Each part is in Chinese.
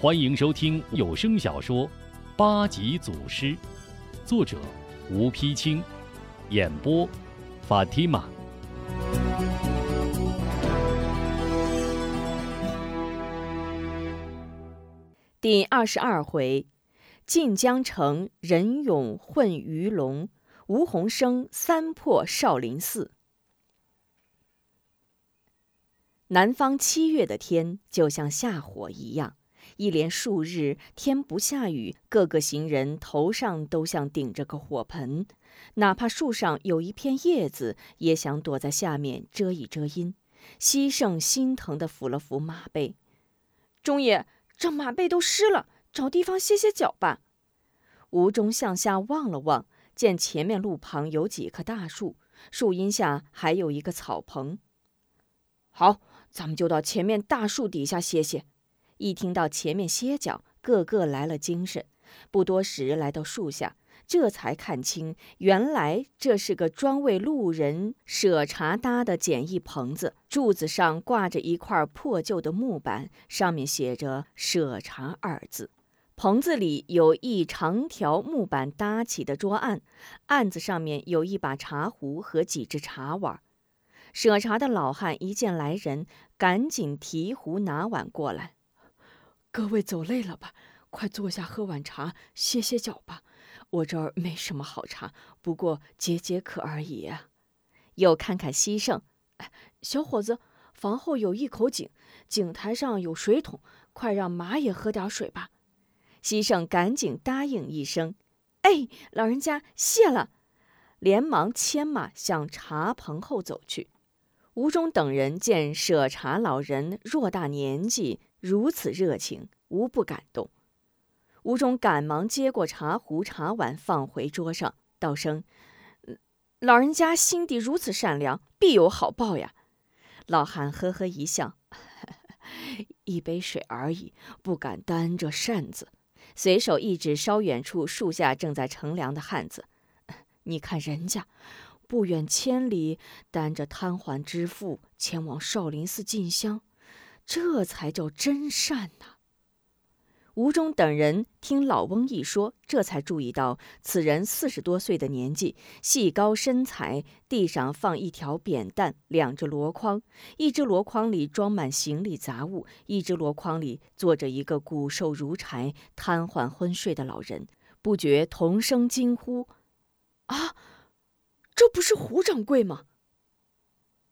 欢迎收听有声小说《八级祖师》，作者吴丕清，演播法蒂玛。第二十二回，晋江城人勇混鱼龙，吴洪生三破少林寺。南方七月的天就像下火一样。一连数日，天不下雨，个个行人头上都像顶着个火盆，哪怕树上有一片叶子，也想躲在下面遮一遮阴。西圣心疼地抚了抚马背：“中爷，这马背都湿了，找地方歇歇脚吧。”吴中向下望了望，见前面路旁有几棵大树，树荫下还有一个草棚。好，咱们就到前面大树底下歇歇。一听到前面歇脚，个个来了精神。不多时，来到树下，这才看清，原来这是个专为路人舍茶搭的简易棚子。柱子上挂着一块破旧的木板，上面写着“舍茶”二字。棚子里有一长条木板搭起的桌案，案子上面有一把茶壶和几只茶碗。舍茶的老汉一见来人，赶紧提壶拿碗过来。各位走累了吧？快坐下喝碗茶，歇歇脚吧。我这儿没什么好茶，不过解解渴而已。又看看西圣，小伙子，房后有一口井，井台上有水桶，快让马也喝点水吧。西圣赶紧答应一声：“哎，老人家谢了。”连忙牵马向茶棚后走去。吴中等人见舍茶老人偌大年纪。如此热情，无不感动。吴中赶忙接过茶壶、茶碗，放回桌上，道声：“老人家心地如此善良，必有好报呀。”老汉呵呵一笑：“ 一杯水而已，不敢担着扇子。”随手一指稍远处树下正在乘凉的汉子：“ 你看人家，不远千里，担着瘫痪之妇前往少林寺进香。”这才叫真善呐！吴中等人听老翁一说，这才注意到此人四十多岁的年纪，细高身材。地上放一条扁担，两只箩筐，一只箩筐里装满行李杂物，一只箩筐里坐着一个骨瘦如柴、瘫痪昏睡的老人。不觉同声惊呼：“啊，这不是胡掌柜吗？”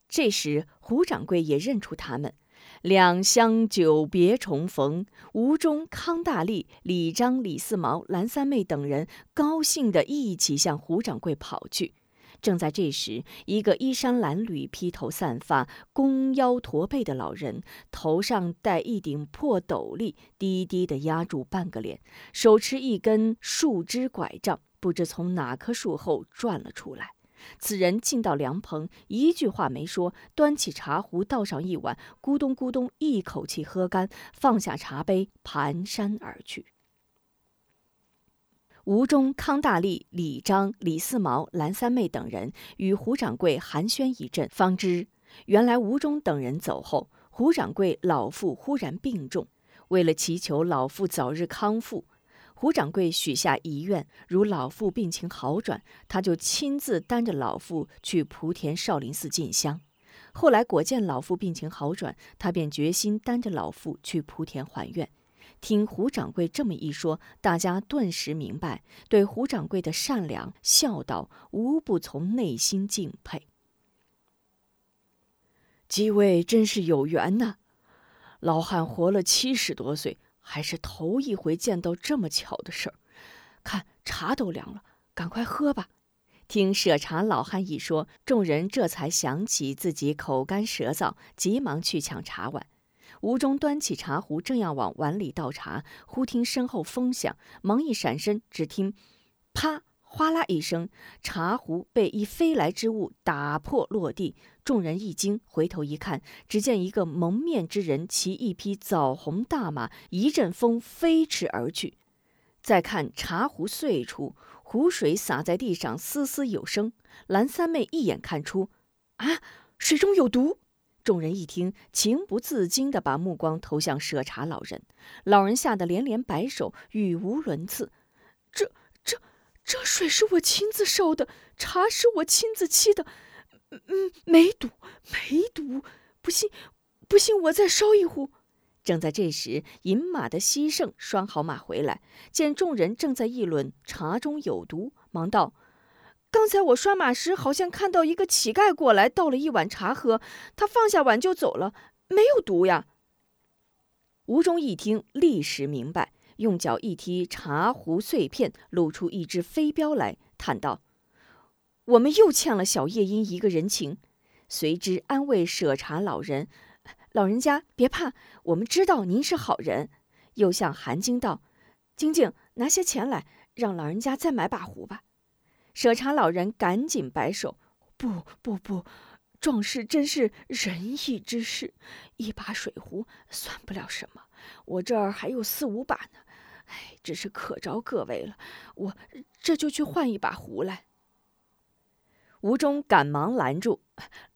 这时，胡掌柜也认出他们。两相久别重逢，吴中、康大力、李章、李四毛、蓝三妹等人高兴地一起向胡掌柜跑去。正在这时，一个衣衫褴褛、披头散发、弓腰驼背的老人，头上戴一顶破斗笠，低低地压住半个脸，手持一根树枝拐杖，不知从哪棵树后转了出来。此人进到凉棚，一句话没说，端起茶壶倒上一碗，咕咚咕咚一口气喝干，放下茶杯，蹒跚而去。吴中、康大力、李章、李四毛、蓝三妹等人与胡掌柜寒暄一阵，方知原来吴中等人走后，胡掌柜老父忽然病重，为了祈求老父早日康复。胡掌柜许下遗愿，如老妇病情好转，他就亲自担着老妇去莆田少林寺进香。后来果见老妇病情好转，他便决心担着老妇去莆田还愿。听胡掌柜这么一说，大家顿时明白，对胡掌柜的善良孝道，无不从内心敬佩。几位真是有缘呐！老汉活了七十多岁。还是头一回见到这么巧的事儿，看茶都凉了，赶快喝吧。听舍茶老汉一说，众人这才想起自己口干舌燥，急忙去抢茶碗。吴中端起茶壶，正要往碗里倒茶，忽听身后风响，忙一闪身，只听“啪”。哗啦一声，茶壶被一飞来之物打破落地，众人一惊，回头一看，只见一个蒙面之人骑一匹枣红大马，一阵风飞驰而去。再看茶壶碎出，湖水洒在地上，丝丝有声。蓝三妹一眼看出，啊，水中有毒，众人一听，情不自禁地把目光投向舍茶老人。老人吓得连连摆手，语无伦次：“这、这、这水是我亲自烧的，茶是我亲自沏的，嗯，没毒，没毒。不信，不信，我再烧一壶。”正在这时，饮马的西圣拴好马回来，见众人正在议论茶中有毒，忙道。刚才我拴马时，好像看到一个乞丐过来，倒了一碗茶喝。他放下碗就走了，没有毒呀。吴中一听，立时明白，用脚一踢茶壶碎片，露出一只飞镖来，叹道：“我们又欠了小夜莺一个人情。”随之安慰舍茶老人：“老人家别怕，我们知道您是好人。”又向韩晶道：“晶晶，拿些钱来，让老人家再买把壶吧。”舍茶老人赶紧摆手：“不不不，壮士真是仁义之士，一把水壶算不了什么，我这儿还有四五把呢。哎，只是可着各位了，我这就去换一把壶来。”吴中赶忙拦住：“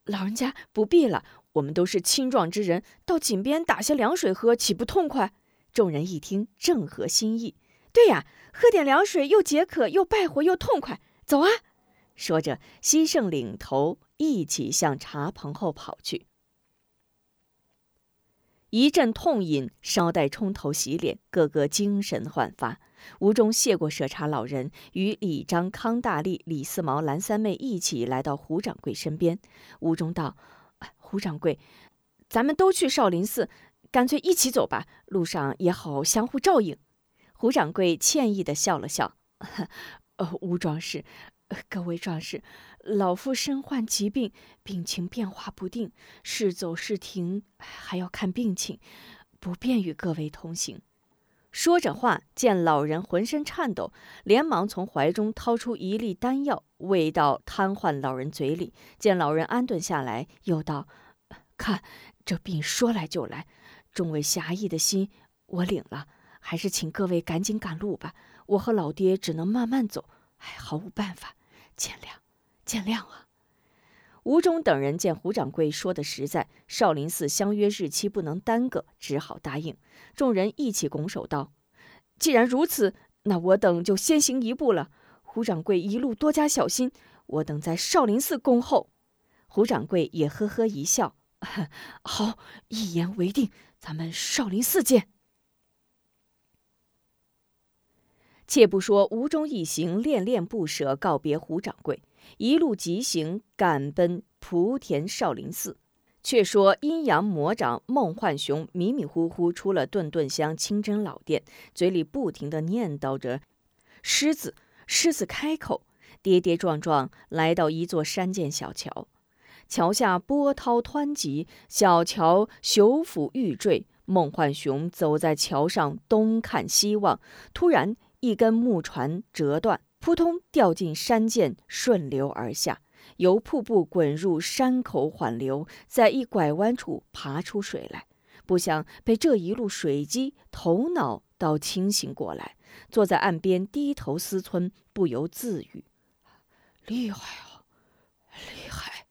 老人家不必了，我们都是青壮之人，到井边打些凉水喝，岂不痛快？”众人一听，正合心意。对呀，喝点凉水又解渴，又败火，又痛快。走啊！说着，西圣领头一起向茶棚后跑去。一阵痛饮，稍待冲头洗脸，个个精神焕发。吴中谢过舍茶老人，与李章、康大力、李四毛、蓝三妹一起来到胡掌柜身边。吴中道：“胡掌柜，咱们都去少林寺，干脆一起走吧，路上也好相互照应。”胡掌柜歉意的笑了笑。呃，吴壮士，各位壮士，老夫身患疾病，病情变化不定，是走是停，还要看病情，不便与各位同行。说着话，见老人浑身颤抖，连忙从怀中掏出一粒丹药，喂到瘫痪老人嘴里。见老人安顿下来，又道：“看这病说来就来，众位侠义的心我领了，还是请各位赶紧赶路吧。”我和老爹只能慢慢走，哎，毫无办法，见谅，见谅啊！吴中等人见胡掌柜说的实在，少林寺相约日期不能耽搁，只好答应。众人一起拱手道：“既然如此，那我等就先行一步了。胡掌柜一路多加小心，我等在少林寺恭候。”胡掌柜也呵呵一笑：“ 好，一言为定，咱们少林寺见。”且不说吴中一行恋恋不舍告别胡掌柜，一路疾行赶奔莆田少林寺。却说阴阳魔掌孟焕雄迷迷糊糊出了顿顿香清真老店，嘴里不停地念叨着“狮子，狮子开口”，跌跌撞撞来到一座山涧小桥。桥下波涛湍急，小桥朽腐欲坠。孟焕雄走在桥上，东看西望，突然。一根木船折断，扑通掉进山涧，顺流而下，由瀑布滚入山口缓流，在一拐弯处爬出水来。不想被这一路水击，头脑倒清醒过来，坐在岸边低头思忖，不由自语：“厉害啊，厉害！”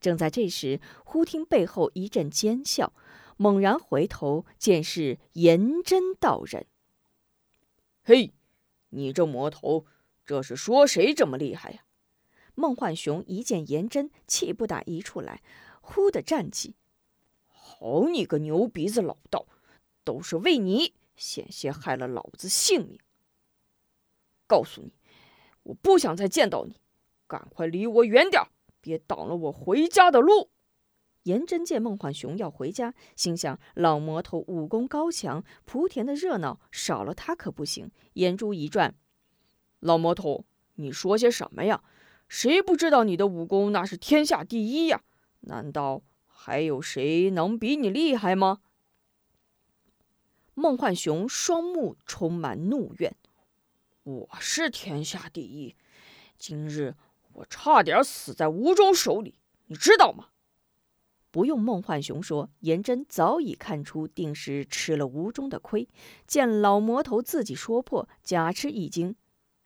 正在这时，忽听背后一阵尖笑，猛然回头，见是颜真道人。嘿！你这魔头，这是说谁这么厉害呀？孟焕雄一见颜真，气不打一处来，忽地站起：“好你个牛鼻子老道，都是为你险些害了老子性命！告诉你，我不想再见到你，赶快离我远点，别挡了我回家的路。”颜真见孟焕雄要回家，心想：老魔头武功高强，莆田的热闹少了他可不行。眼珠一转：“老魔头，你说些什么呀？谁不知道你的武功那是天下第一呀？难道还有谁能比你厉害吗？”孟焕雄双目充满怒怨：“我是天下第一，今日我差点死在吴中手里，你知道吗？”不用孟幻雄说，颜真早已看出，定是吃了吴中的亏。见老魔头自己说破，假吃一惊：“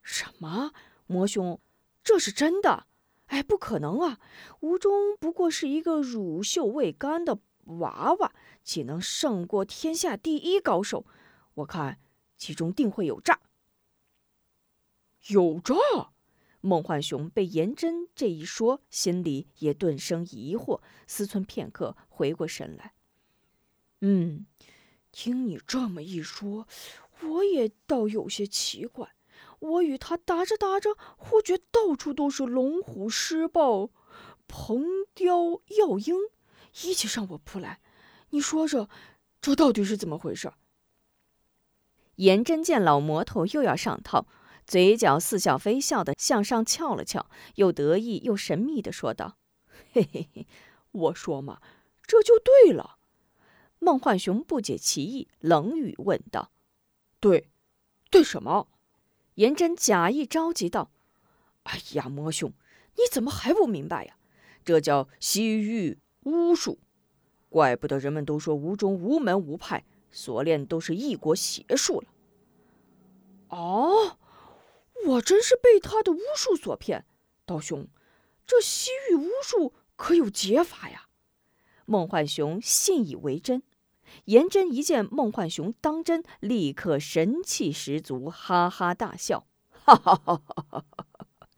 什么？魔兄，这是真的？哎，不可能啊！吴中不过是一个乳臭未干的娃娃，岂能胜过天下第一高手？我看其中定会有诈。有诈！孟焕雄被颜真这一说，心里也顿生疑惑，思忖片刻，回过神来。嗯，听你这么一说，我也倒有些奇怪。我与他打着打着，忽觉到处都是龙虎狮豹、鹏雕耀鹰，一起向我扑来。你说说，这到底是怎么回事？颜真见老魔头又要上套。嘴角似笑非笑的向上翘了翘，又得意又神秘的说道：“嘿嘿嘿，我说嘛，这就对了。”孟焕雄不解其意，冷语问道：“对，对什么？”颜真假意着急道：“哎呀，魔兄，你怎么还不明白呀？这叫西域巫术，怪不得人们都说吴中无门无派，所练都是异国邪术了。”哦。我真是被他的巫术所骗，道兄，这西域巫术可有解法呀？孟焕雄信以为真。颜真一见孟焕雄当真，立刻神气十足，哈哈大笑，哈哈哈哈哈哈！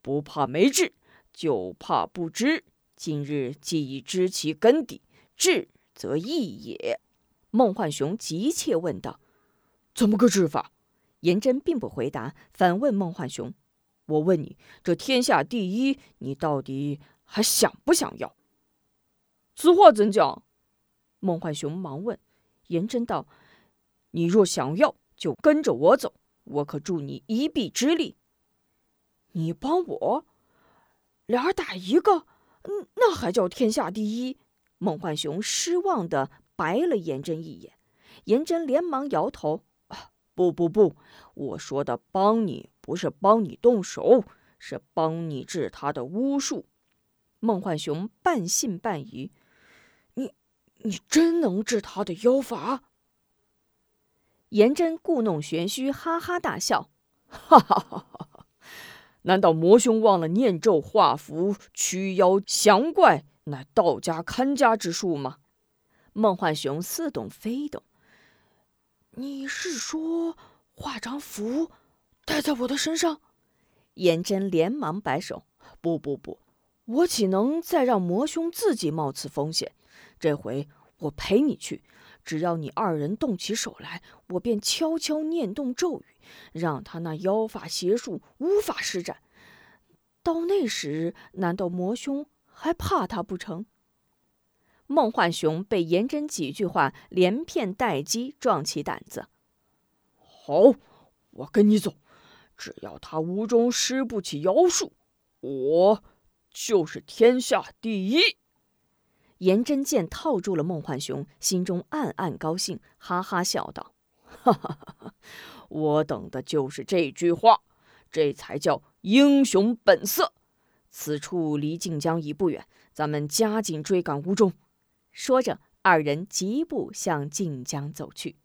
不怕没智，就怕不知。今日既已知其根底，智则易也。孟焕雄急切问道：“怎么个治法？”颜真并不回答，反问孟焕雄：“我问你，这天下第一，你到底还想不想要？”此话怎讲？孟焕雄忙问。颜真道：“你若想要，就跟着我走，我可助你一臂之力。”你帮我？俩打一个？那还叫天下第一？孟焕雄失望的白了颜真一眼。颜真连忙摇头。不不不，我说的帮你不是帮你动手，是帮你治他的巫术。梦幻熊半信半疑：“你你真能治他的妖法？”颜真故弄玄虚，哈哈大笑：“哈哈哈哈！难道魔兄忘了念咒画符、驱妖降怪，乃道家看家之术吗？”梦幻熊似懂非懂。你是说画张符，戴在我的身上？颜真连忙摆手：“不不不，我岂能再让魔兄自己冒此风险？这回我陪你去，只要你二人动起手来，我便悄悄念动咒语，让他那妖法邪术无法施展。到那时，难道魔兄还怕他不成？”孟焕雄被颜真几句话连骗带击，壮起胆子。好，我跟你走，只要他屋中施不起妖术，我就是天下第一。颜真见套住了孟焕雄，心中暗暗高兴，哈哈笑道：“哈哈哈哈我等的就是这句话，这才叫英雄本色。此处离晋江已不远，咱们加紧追赶吴中。”说着，二人疾步向晋江走去。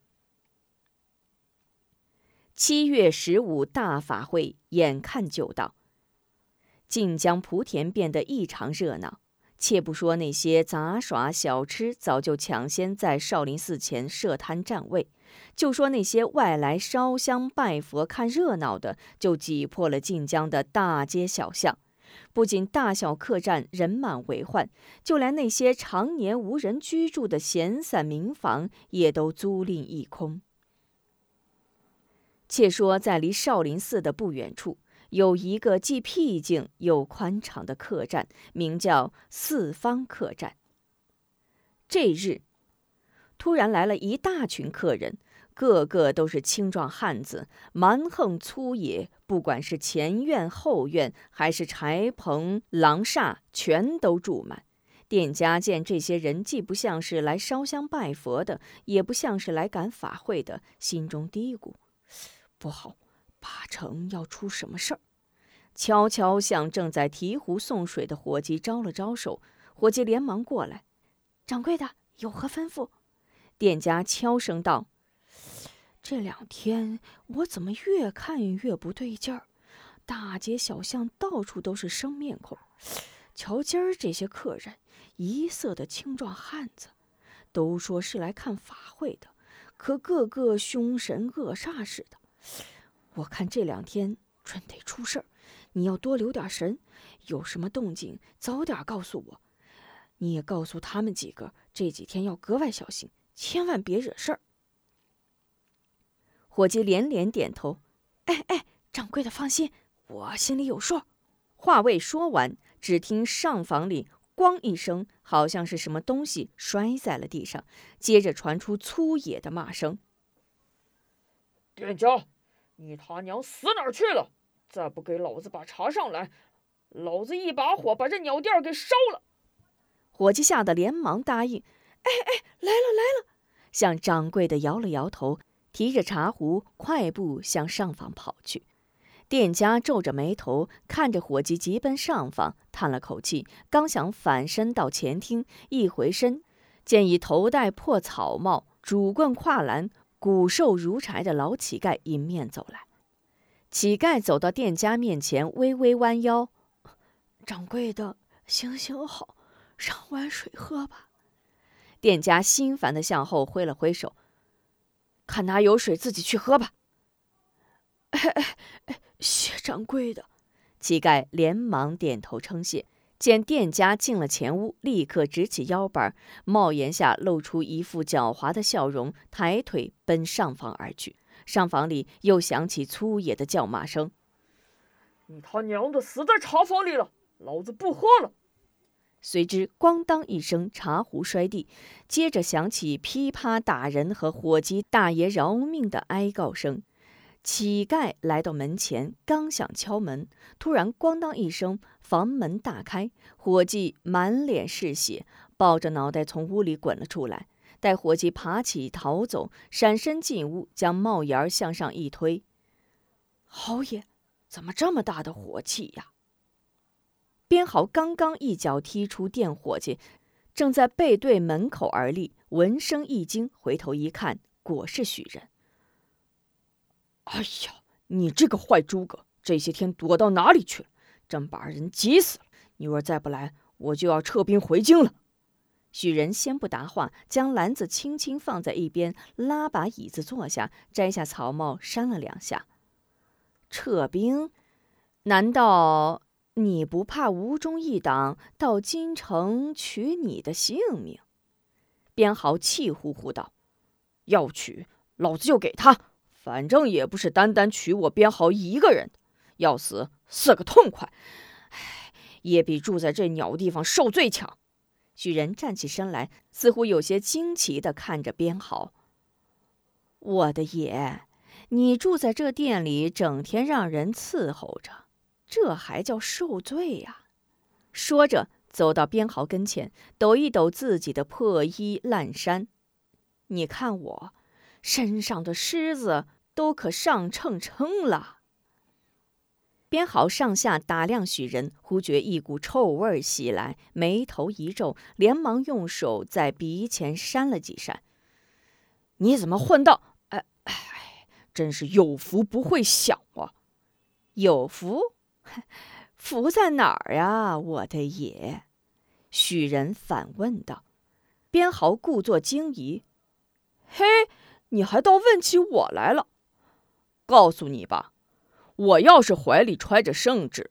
七月十五大法会眼看就到，晋江莆田变得异常热闹。且不说那些杂耍小吃早就抢先在少林寺前设摊占位，就说那些外来烧香拜佛看热闹的，就挤破了晋江的大街小巷。不仅大小客栈人满为患，就连那些常年无人居住的闲散民房也都租赁一空。且说在离少林寺的不远处，有一个既僻静又宽敞的客栈，名叫四方客栈。这日，突然来了一大群客人。个个都是青壮汉子，蛮横粗野，不管是前院后院，还是柴棚廊厦，全都住满。店家见这些人既不像是来烧香拜佛的，也不像是来赶法会的，心中嘀咕：不好，八成要出什么事儿。悄悄向正在提壶送水的伙计招了招手，伙计连忙过来：“掌柜的有何吩咐？”店家悄声道。这两天我怎么越看越不对劲儿？大街小巷到处都是生面孔。瞧今儿这些客人，一色的青壮汉子，都说是来看法会的，可个个凶神恶煞似的。我看这两天准得出事儿，你要多留点神，有什么动静早点告诉我。你也告诉他们几个，这几天要格外小心，千万别惹事儿。伙计连连点头：“哎哎，掌柜的放心，我心里有数。”话未说完，只听上房里“咣”一声，好像是什么东西摔在了地上，接着传出粗野的骂声：“店家，你他娘死哪儿去了？再不给老子把茶上来，老子一把火把这鸟店给烧了！”伙计吓得连忙答应：“哎哎，来了来了！”向掌柜的摇了摇头。提着茶壶，快步向上房跑去。店家皱着眉头看着伙计急奔上房，叹了口气，刚想反身到前厅，一回身，见一头戴破草帽、拄棍跨栏、骨瘦如柴的老乞丐迎面走来。乞丐走到店家面前，微微弯腰：“掌柜的，行行好，上碗水喝吧。”店家心烦的向后挥了挥手。看哪有水，自己去喝吧。哎哎哎，谢掌柜的。乞丐连忙点头称谢。见店家进了前屋，立刻直起腰板，帽檐下露出一副狡猾的笑容，抬腿奔上房而去。上房里又响起粗野的叫骂声：“你他娘的死在茶房里了！老子不喝了！”随之，咣当一声，茶壶摔地，接着响起噼啪打人和伙计大爷饶命的哀告声。乞丐来到门前，刚想敲门，突然咣当一声，房门大开，伙计满脸是血，抱着脑袋从屋里滚了出来。待伙计爬起逃走，闪身进屋，将帽檐向上一推：“侯爷，怎么这么大的火气呀？”边豪刚刚一脚踢出店伙计，正在背对门口而立，闻声一惊，回头一看，果是许人。哎呀，你这个坏诸葛，这些天躲到哪里去了？真把人急死了！你若再不来，我就要撤兵回京了。许人先不答话，将篮子轻轻放在一边，拉把椅子坐下，摘下草帽扇了两下。撤兵？难道？你不怕吴中一党到京城取你的性命？边豪气呼呼道：“要取，老子就给他，反正也不是单单取我边豪一个人，要死死个痛快，唉，也比住在这鸟地方受罪强。”许人站起身来，似乎有些惊奇地看着边豪：“我的爷，你住在这店里，整天让人伺候着。”这还叫受罪呀！说着，走到边豪跟前，抖一抖自己的破衣烂衫。你看我身上的虱子都可上秤称了。边豪上下打量许人，忽觉一股臭味袭来，眉头一皱，连忙用手在鼻前扇了几扇。你怎么混到？哎哎，真是有福不会享啊！有福？福在哪儿呀，我的爷？许人反问道。边豪故作惊疑：“嘿，你还倒问起我来了？告诉你吧，我要是怀里揣着圣旨，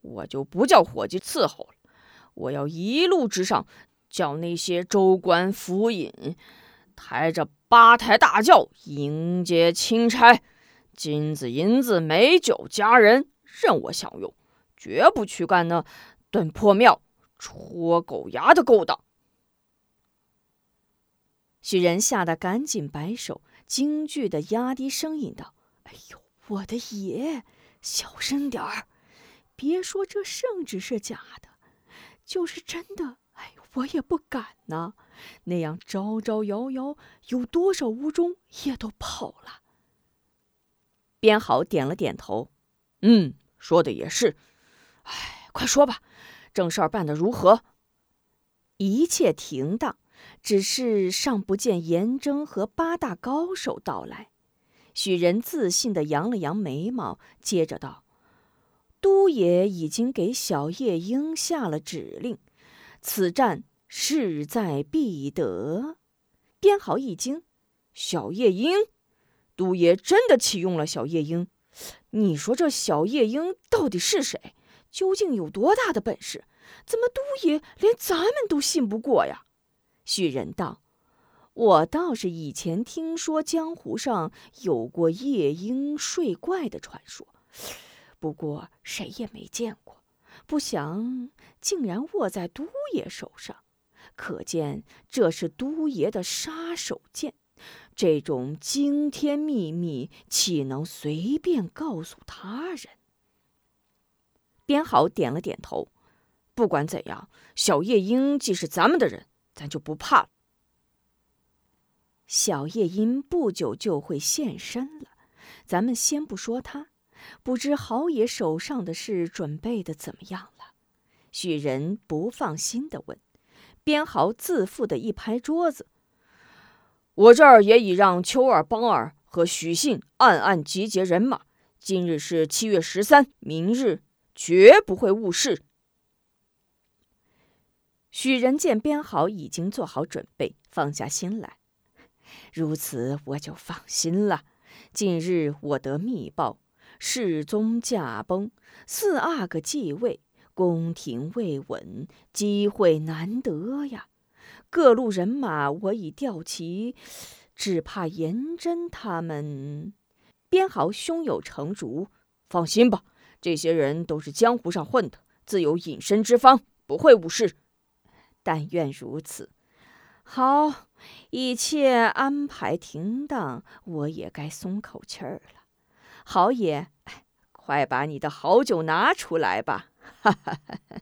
我就不叫伙计伺候了，我要一路之上叫那些州官府尹抬着八抬大轿迎接钦差，金子银子美酒佳人。”任我享用，绝不去干那蹲破庙、戳狗牙的勾当。许人吓得赶紧摆手，惊惧的压低声音道：“哎呦，我的爷，小声点儿！别说这圣旨是假的，就是真的，哎，我也不敢呐。那样招招摇摇，有多少吴中也都跑了。”边豪点了点头。嗯，说的也是。哎，快说吧，正事儿办得如何？一切停当，只是尚不见严征和八大高手到来。许人自信地扬了扬眉毛，接着道：“都爷已经给小夜莺下了指令，此战势在必得。编号一惊：“小夜莺，都爷真的启用了小夜莺？你说这小夜莺到底是谁？究竟有多大的本事？怎么都爷连咱们都信不过呀？”许人道：“我倒是以前听说江湖上有过夜莺睡怪的传说。”不过谁也没见过，不想竟然握在都爷手上，可见这是都爷的杀手锏。这种惊天秘密岂能随便告诉他人？编号点了点头。不管怎样，小夜莺既是咱们的人，咱就不怕了。小夜莺不久就会现身了，咱们先不说他。不知豪爷手上的事准备的怎么样了？许仁不放心的问。边豪自负的一拍桌子：“我这儿也已让秋儿、邦儿和许信暗暗集结人马。今日是七月十三，明日绝不会误事。”许仁见边豪已经做好准备，放下心来。如此我就放心了。近日我得密报。世宗驾崩，四阿哥继位，宫廷未稳，机会难得呀！各路人马我已调齐，只怕颜真他们。边豪胸有成竹，放心吧，这些人都是江湖上混的，自有隐身之方，不会误事。但愿如此。好，一切安排停当，我也该松口气儿了。豪爷，快把你的好酒拿出来吧！哈哈哈哈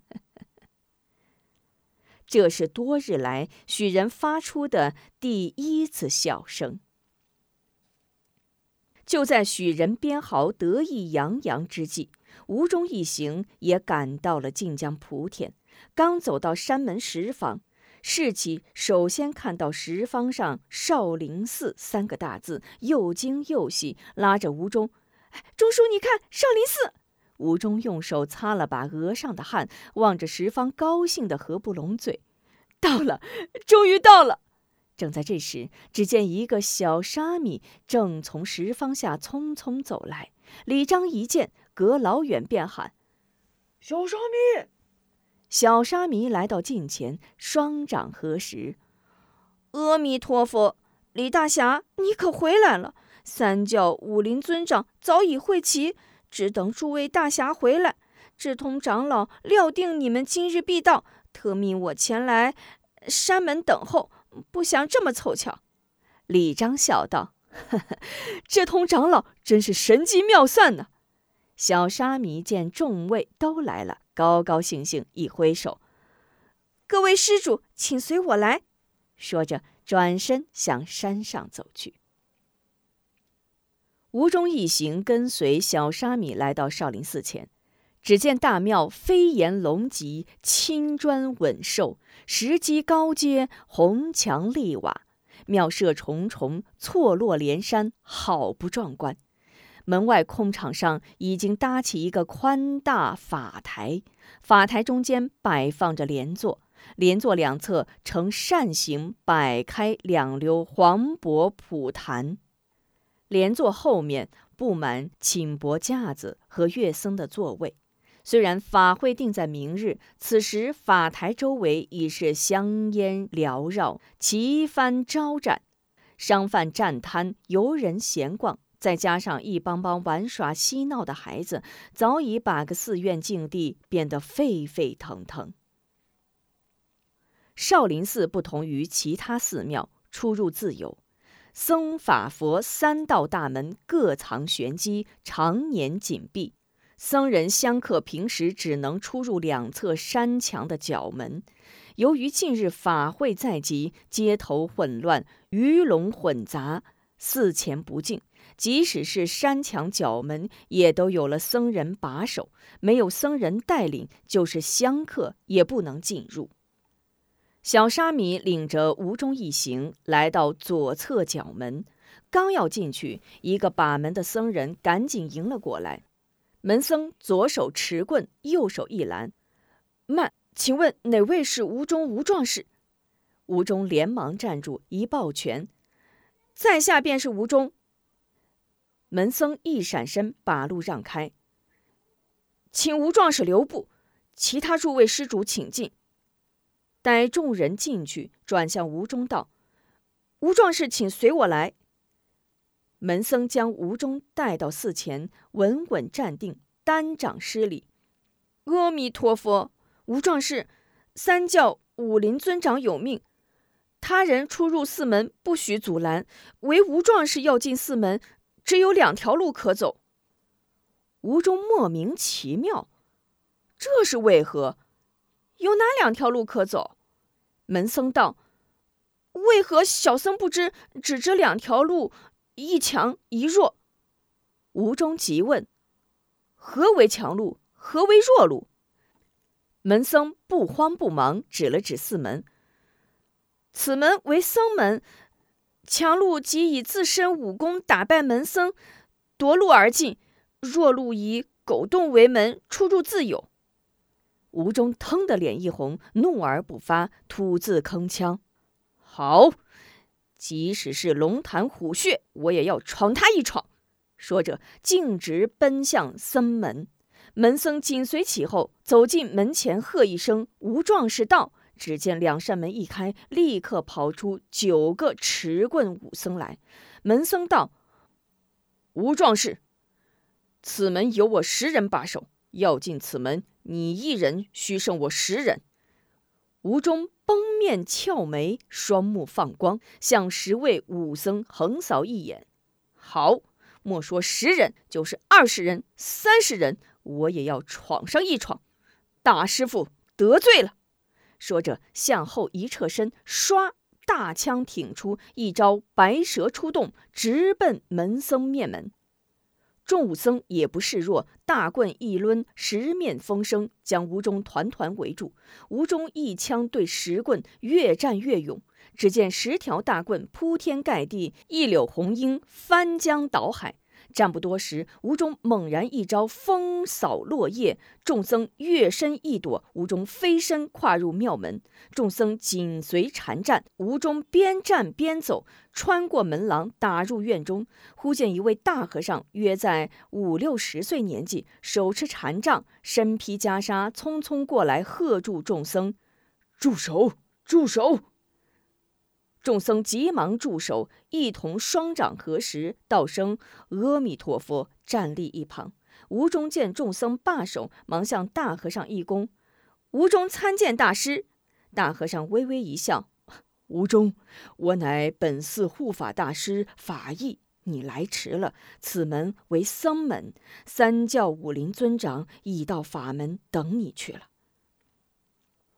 这是多日来许人发出的第一次笑声。就在许人边豪得意洋洋之际，吴中一行也赶到了晋江莆田。刚走到山门石坊，士气首先看到石坊上“少林寺”三个大字，又惊又喜，拉着吴中。钟叔，你看少林寺。吴中用手擦了把额上的汗，望着十方，高兴的合不拢嘴。到了，终于到了！正在这时，只见一个小沙弥正从石方下匆匆走来。李章一见，隔老远便喊：“小沙弥！”小沙弥来到近前，双掌合十：“阿弥陀佛，李大侠，你可回来了。”三教武林尊长早已会齐，只等诸位大侠回来。智通长老料定你们今日必到，特命我前来山门等候。不想这么凑巧。李章笑道：“呵呵，智通长老真是神机妙算呢。”小沙弥见众位都来了，高高兴兴一挥手：“各位施主，请随我来。”说着转身向山上走去。吴中一行跟随小沙弥来到少林寺前，只见大庙飞檐龙脊，青砖稳兽，石基高阶，红墙绿瓦，庙舍重重，错落连山，好不壮观。门外空场上已经搭起一个宽大法台，法台中间摆放着莲座，莲座两侧呈扇形摆开两溜黄柏蒲檀。连座后面布满寝帛架子和乐僧的座位。虽然法会定在明日，此时法台周围已是香烟缭绕，旗幡招展，商贩站摊，游人闲逛，再加上一帮帮玩耍嬉闹的孩子，早已把个寺院境地变得沸沸腾腾。少林寺不同于其他寺庙，出入自由。僧法佛三道大门各藏玄机，常年紧闭。僧人香客平时只能出入两侧山墙的角门。由于近日法会在即，街头混乱，鱼龙混杂，寺前不进。即使是山墙角门，也都有了僧人把守，没有僧人带领，就是香客也不能进入。小沙弥领着吴中一行来到左侧角门，刚要进去，一个把门的僧人赶紧迎了过来。门僧左手持棍，右手一拦。慢，请问哪位是吴中吴壮士？吴中连忙站住，一抱拳：“在下便是吴中。”门僧一闪身，把路让开，请吴壮士留步，其他诸位施主请进。待众人进去，转向吴中道：“吴壮士，请随我来。”门僧将吴中带到寺前，稳稳站定，单掌施礼：“阿弥陀佛，吴壮士，三教武林尊长有命，他人出入寺门不许阻拦，唯吴壮士要进寺门，只有两条路可走。”吴中莫名其妙：“这是为何？有哪两条路可走？”门僧道：“为何小僧不知？只知两条路。”一强一弱，吴中急问：“何为强路？何为弱路？”门僧不慌不忙，指了指四门：“此门为僧门，强路即以自身武功打败门僧，夺路而进；弱路以狗洞为门，出入自有。”吴中腾的脸一红，怒而不发，吐字铿锵：“好！”即使是龙潭虎穴，我也要闯他一闯。说着，径直奔向僧门。门僧紧随其后，走进门前，喝一声：“吴壮士到！”只见两扇门一开，立刻跑出九个持棍武僧来。门僧道：“吴壮士，此门有我十人把守，要进此门，你一人须胜我十人。”吴中。绷面翘眉，双目放光，向十位武僧横扫一眼。好，莫说十人，就是二十人、三十人，我也要闯上一闯。大师傅得罪了。说着，向后一侧身，唰，大枪挺出，一招白蛇出洞，直奔门僧面门。众武僧也不示弱，大棍一抡，十面风声将吴忠团团围住。吴忠一枪对十棍，越战越勇。只见十条大棍铺天盖地，一柳红缨翻江倒海。战不多时，吴中猛然一招风扫落叶，众僧跃身一躲，吴中飞身跨入庙门，众僧紧随缠战。吴中边战边走，穿过门廊，打入院中。忽见一位大和尚，约在五六十岁年纪，手持禅杖，身披袈裟，匆匆过来，喝住众僧：“住手！住手！”众僧急忙住手，一同双掌合十，道声阿弥陀佛，站立一旁。吴中见众僧罢手，忙向大和尚一躬：“吴中参见大师。”大和尚微微一笑：“吴中，我乃本寺护法大师法义，你来迟了。此门为僧门，三教武林尊长已到法门等你去了。”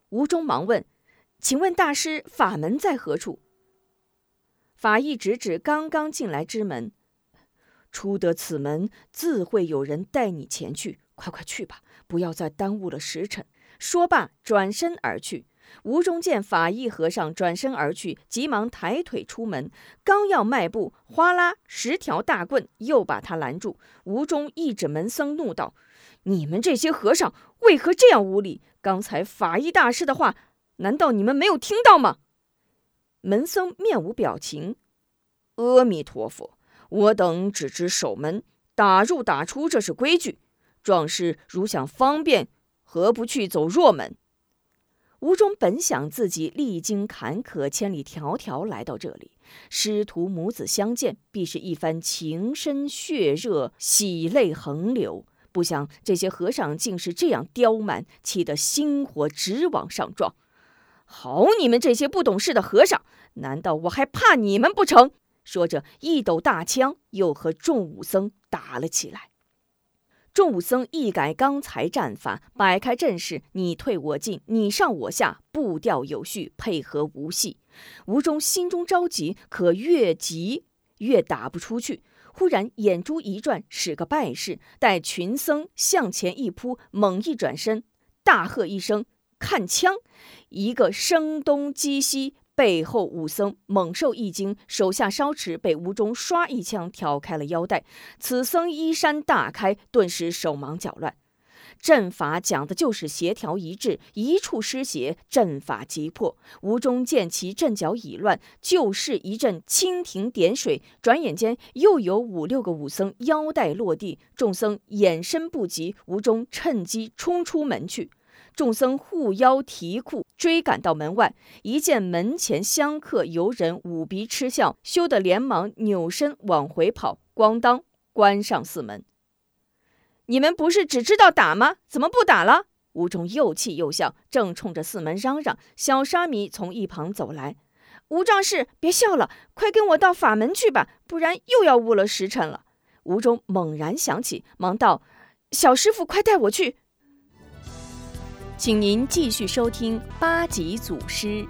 吴中忙问：“请问大师，法门在何处？”法义指指刚刚进来之门，出得此门，自会有人带你前去。快快去吧，不要再耽误了时辰。说罢，转身而去。吴中见法义和尚转身而去，急忙抬腿出门，刚要迈步，哗啦，十条大棍又把他拦住。吴中一指门僧，怒道：“你们这些和尚为何这样无礼？刚才法医大师的话，难道你们没有听到吗？”门僧面无表情，阿弥陀佛，我等只知守门，打入打出，这是规矩。壮士如想方便，何不去走弱门？吴中本想自己历经坎坷，千里迢迢来到这里，师徒母子相见，必是一番情深血热，喜泪横流。不想这些和尚竟是这样刁蛮，气得心火直往上撞。好，你们这些不懂事的和尚，难道我还怕你们不成？说着，一抖大枪，又和众武僧打了起来。众武僧一改刚才战法，摆开阵势，你退我进，你上我下，步调有序，配合无隙。吴中心中着急，可越急越打不出去。忽然眼珠一转，使个败势，待群僧向前一扑，猛一转身，大喝一声。看枪！一个声东击西，背后武僧猛受一惊，手下稍迟，被吴忠唰一枪挑开了腰带。此僧衣衫大开，顿时手忙脚乱。阵法讲的就是协调一致，一处失协，阵法即破。吴忠见其阵脚已乱，就是一阵蜻蜓点水，转眼间又有五六个武僧腰带落地，众僧眼身不及，吴忠趁机冲出门去。众僧护腰提裤，追赶到门外，一见门前香客游人捂鼻嗤笑，羞得连忙扭身往回跑，咣当关上寺门。你们不是只知道打吗？怎么不打了？吴忠又气又笑，正冲着寺门嚷嚷。小沙弥从一旁走来：“吴壮士，别笑了，快跟我到法门去吧，不然又要误了时辰了。”吴忠猛然想起，忙道：“小师傅，快带我去。”请您继续收听八级祖师。